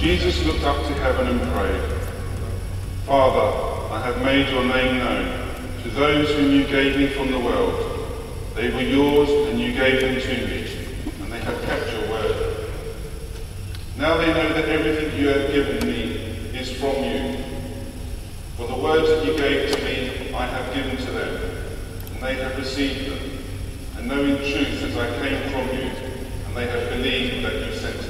Jesus looked up to heaven and prayed, Father, I have made your name known to those whom you gave me from the world. They were yours and you gave them to me, and they have kept your word. Now they know that everything you have given me is from you. For the words that you gave to me, I have given to them, and they have received them, and know in truth that I came from you, and they have believed that you sent me.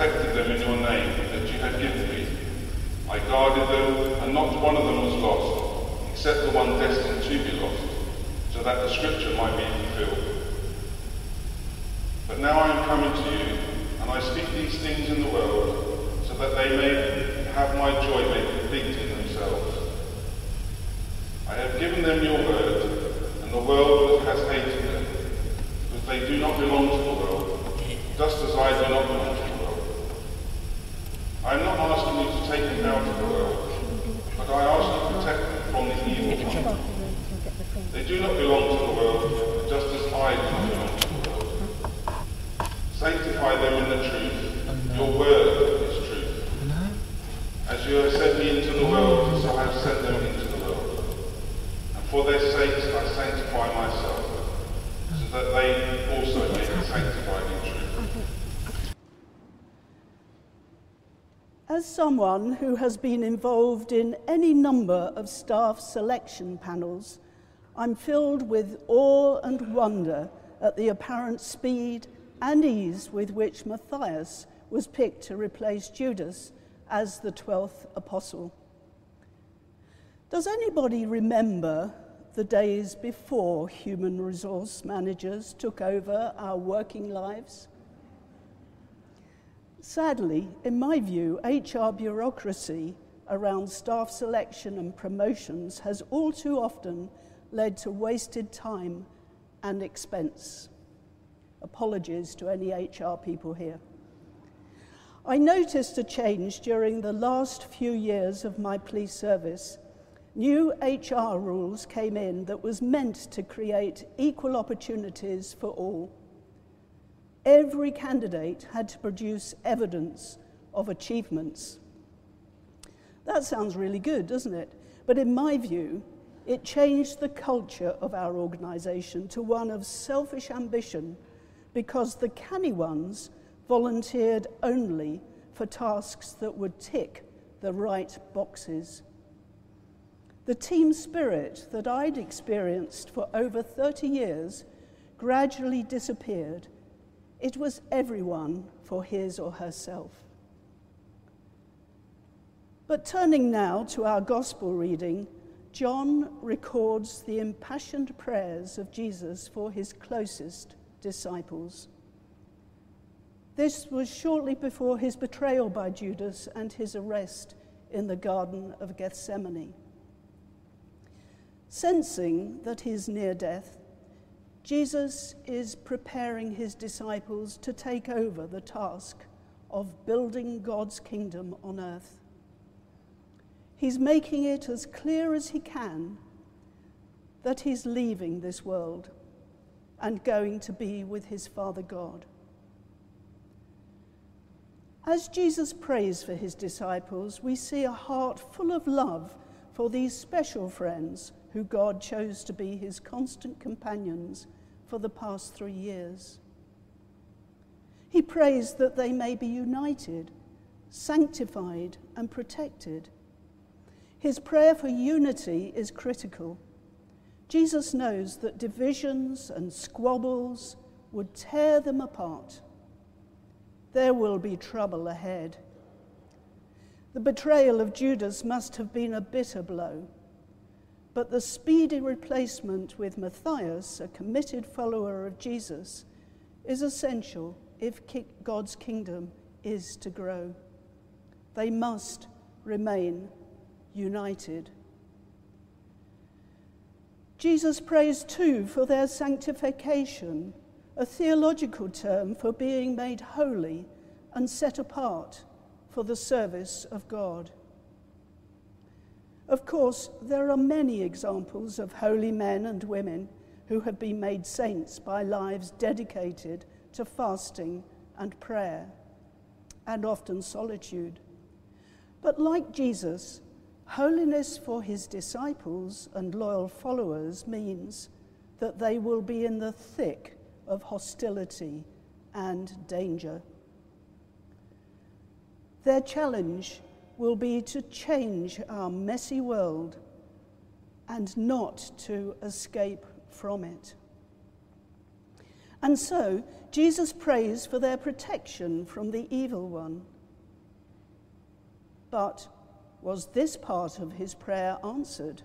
protected them in your name that you had given me. I guarded them, and not one of them was lost, except the one destined to be lost, so that the scripture might be fulfilled. But now I am coming to you, and I speak these things in the world, so that they may have my joy made complete in themselves. I have given them your word, and the world has hated them, because they do not belong to the world, just as I do not belong to the world. I am not asking you to take them out of the world, but I ask you to protect them from the evil one. They do not belong to the world, just as I do not belong to the world. Sanctify them in the truth. Your word is truth. As you have sent me into the world, so I have sent them into the world. And for their sakes I sanctify myself, so that they also may be sanctified in truth. As someone who has been involved in any number of staff selection panels, I'm filled with awe and wonder at the apparent speed and ease with which Matthias was picked to replace Judas as the 12th apostle. Does anybody remember the days before human resource managers took over our working lives? Sadly, in my view, HR bureaucracy around staff selection and promotions has all too often led to wasted time and expense. Apologies to any HR people here. I noticed a change during the last few years of my police service. New HR rules came in that was meant to create equal opportunities for all. Every candidate had to produce evidence of achievements. That sounds really good, doesn't it? But in my view, it changed the culture of our organisation to one of selfish ambition because the canny ones volunteered only for tasks that would tick the right boxes. The team spirit that I'd experienced for over 30 years gradually disappeared. It was everyone for his or herself. But turning now to our gospel reading, John records the impassioned prayers of Jesus for his closest disciples. This was shortly before his betrayal by Judas and his arrest in the Garden of Gethsemane. Sensing that he is near death, Jesus is preparing his disciples to take over the task of building God's kingdom on earth. He's making it as clear as he can that he's leaving this world and going to be with his Father God. As Jesus prays for his disciples, we see a heart full of love for these special friends who God chose to be his constant companions for the past three years. He prays that they may be united, sanctified, and protected his prayer for unity is critical. Jesus knows that divisions and squabbles would tear them apart. There will be trouble ahead. The betrayal of Judas must have been a bitter blow, but the speedy replacement with Matthias, a committed follower of Jesus, is essential if God's kingdom is to grow. They must remain united. Jesus prays too for their sanctification, a theological term for being made holy and set apart for the service of God. Of course, there are many examples of holy men and women who have been made saints by lives dedicated to fasting and prayer, and often solitude. But like Jesus, holiness for his disciples and loyal followers means that they will be in the thick of hostility and danger. Their challenge will be to change our messy world and not to escape from it. And so, Jesus prays for their protection from the evil one. But was this part of his prayer answered?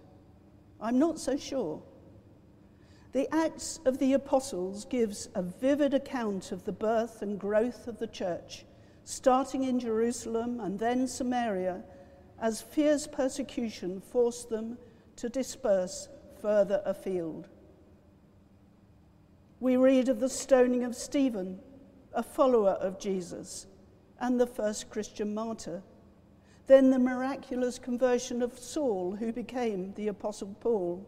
I'm not so sure. The Acts of the Apostles gives a vivid account of the birth and growth of the church, starting in Jerusalem and then Samaria, as fierce persecution forced them to disperse further afield. We read of the stoning of Stephen, a follower of Jesus, and the first Christian martyr. Then the miraculous conversion of Saul, who became the Apostle Paul.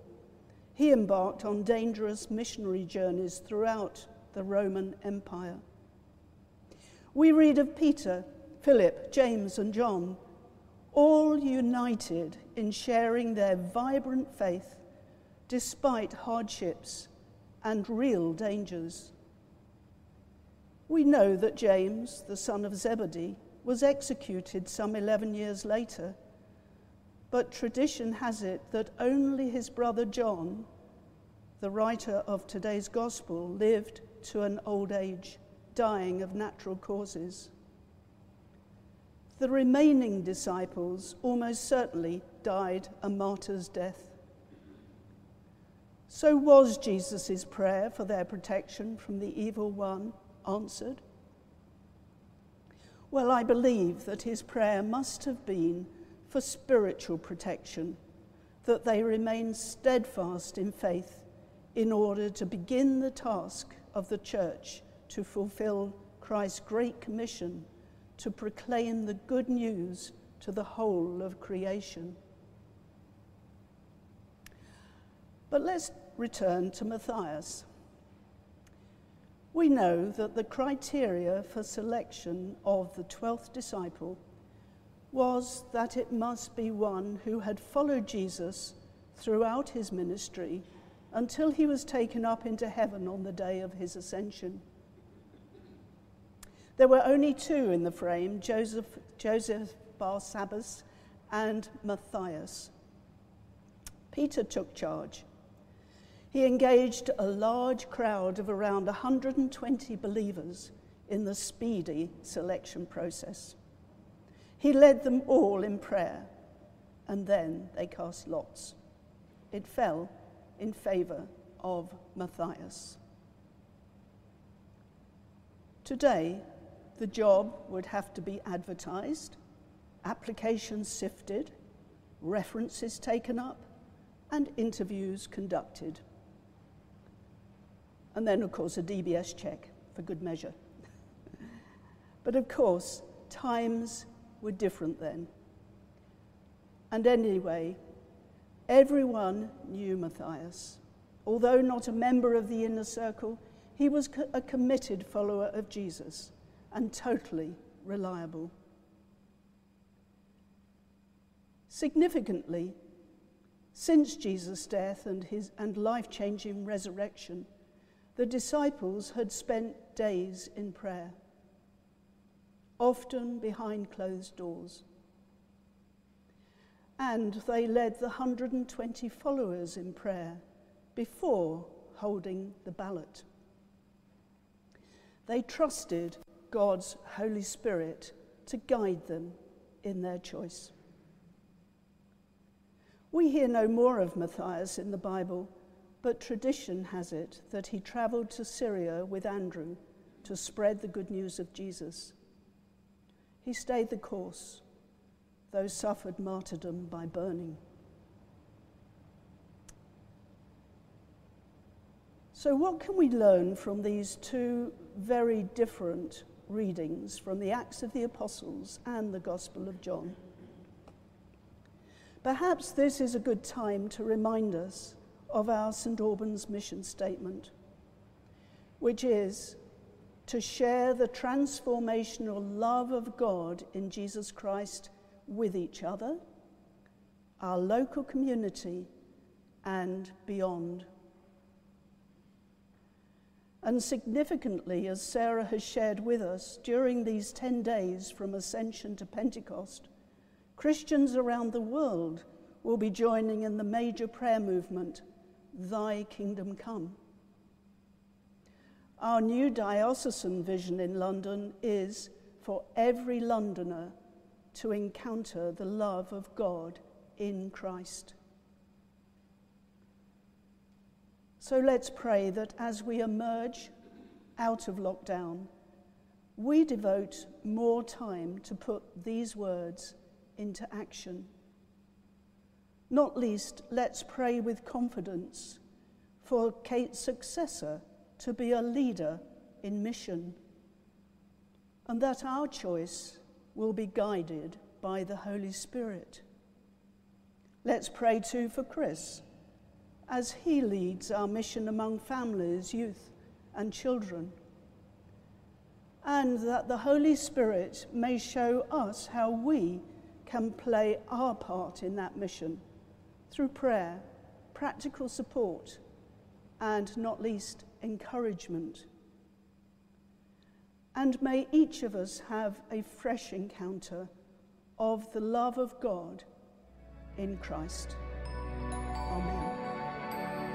He embarked on dangerous missionary journeys throughout the Roman Empire. We read of Peter, Philip, James, and John, all united in sharing their vibrant faith despite hardships and real dangers. We know that James, the son of Zebedee, was executed some 11 years later, but tradition has it that only his brother John, the writer of today's gospel, lived to an old age, dying of natural causes. The remaining disciples almost certainly died a martyr's death. So was Jesus' prayer for their protection from the evil one answered? Well, I believe that his prayer must have been for spiritual protection, that they remain steadfast in faith in order to begin the task of the church to fulfill Christ's great commission to proclaim the good news to the whole of creation. But let's return to Matthias we know that the criteria for selection of the 12th disciple was that it must be one who had followed Jesus throughout his ministry until he was taken up into heaven on the day of his ascension. There were only two in the frame Joseph, Joseph Barsabbas and Matthias. Peter took charge. He engaged a large crowd of around 120 believers in the speedy selection process. He led them all in prayer, and then they cast lots. It fell in favor of Matthias. Today, the job would have to be advertised, applications sifted, references taken up, and interviews conducted. And then, of course, a DBS check for good measure. but of course, times were different then. And anyway, everyone knew Matthias. Although not a member of the inner circle, he was a committed follower of Jesus and totally reliable. Significantly, since Jesus' death and, his, and life changing resurrection, the disciples had spent days in prayer, often behind closed doors. And they led the 120 followers in prayer before holding the ballot. They trusted God's Holy Spirit to guide them in their choice. We hear no more of Matthias in the Bible but tradition has it that he travelled to Syria with Andrew to spread the good news of Jesus. He stayed the course, though suffered martyrdom by burning. So, what can we learn from these two very different readings from the Acts of the Apostles and the Gospel of John? Perhaps this is a good time to remind us of our St. Albans mission statement, which is to share the transformational love of God in Jesus Christ with each other, our local community, and beyond. And significantly, as Sarah has shared with us, during these 10 days from Ascension to Pentecost, Christians around the world will be joining in the major prayer movement, Thy Kingdom Come. Our new diocesan vision in London is for every Londoner to encounter the love of God in Christ. So let's pray that as we emerge out of lockdown, we devote more time to put these words into action. Not least, let's pray with confidence for Kate's successor to be a leader in mission, and that our choice will be guided by the Holy Spirit. Let's pray too for Chris as he leads our mission among families, youth, and children. And that the Holy Spirit may show us how we can play our part in that mission through prayer, practical support, and not least encouragement. And may each of us have a fresh encounter of the love of God in Christ. Amen.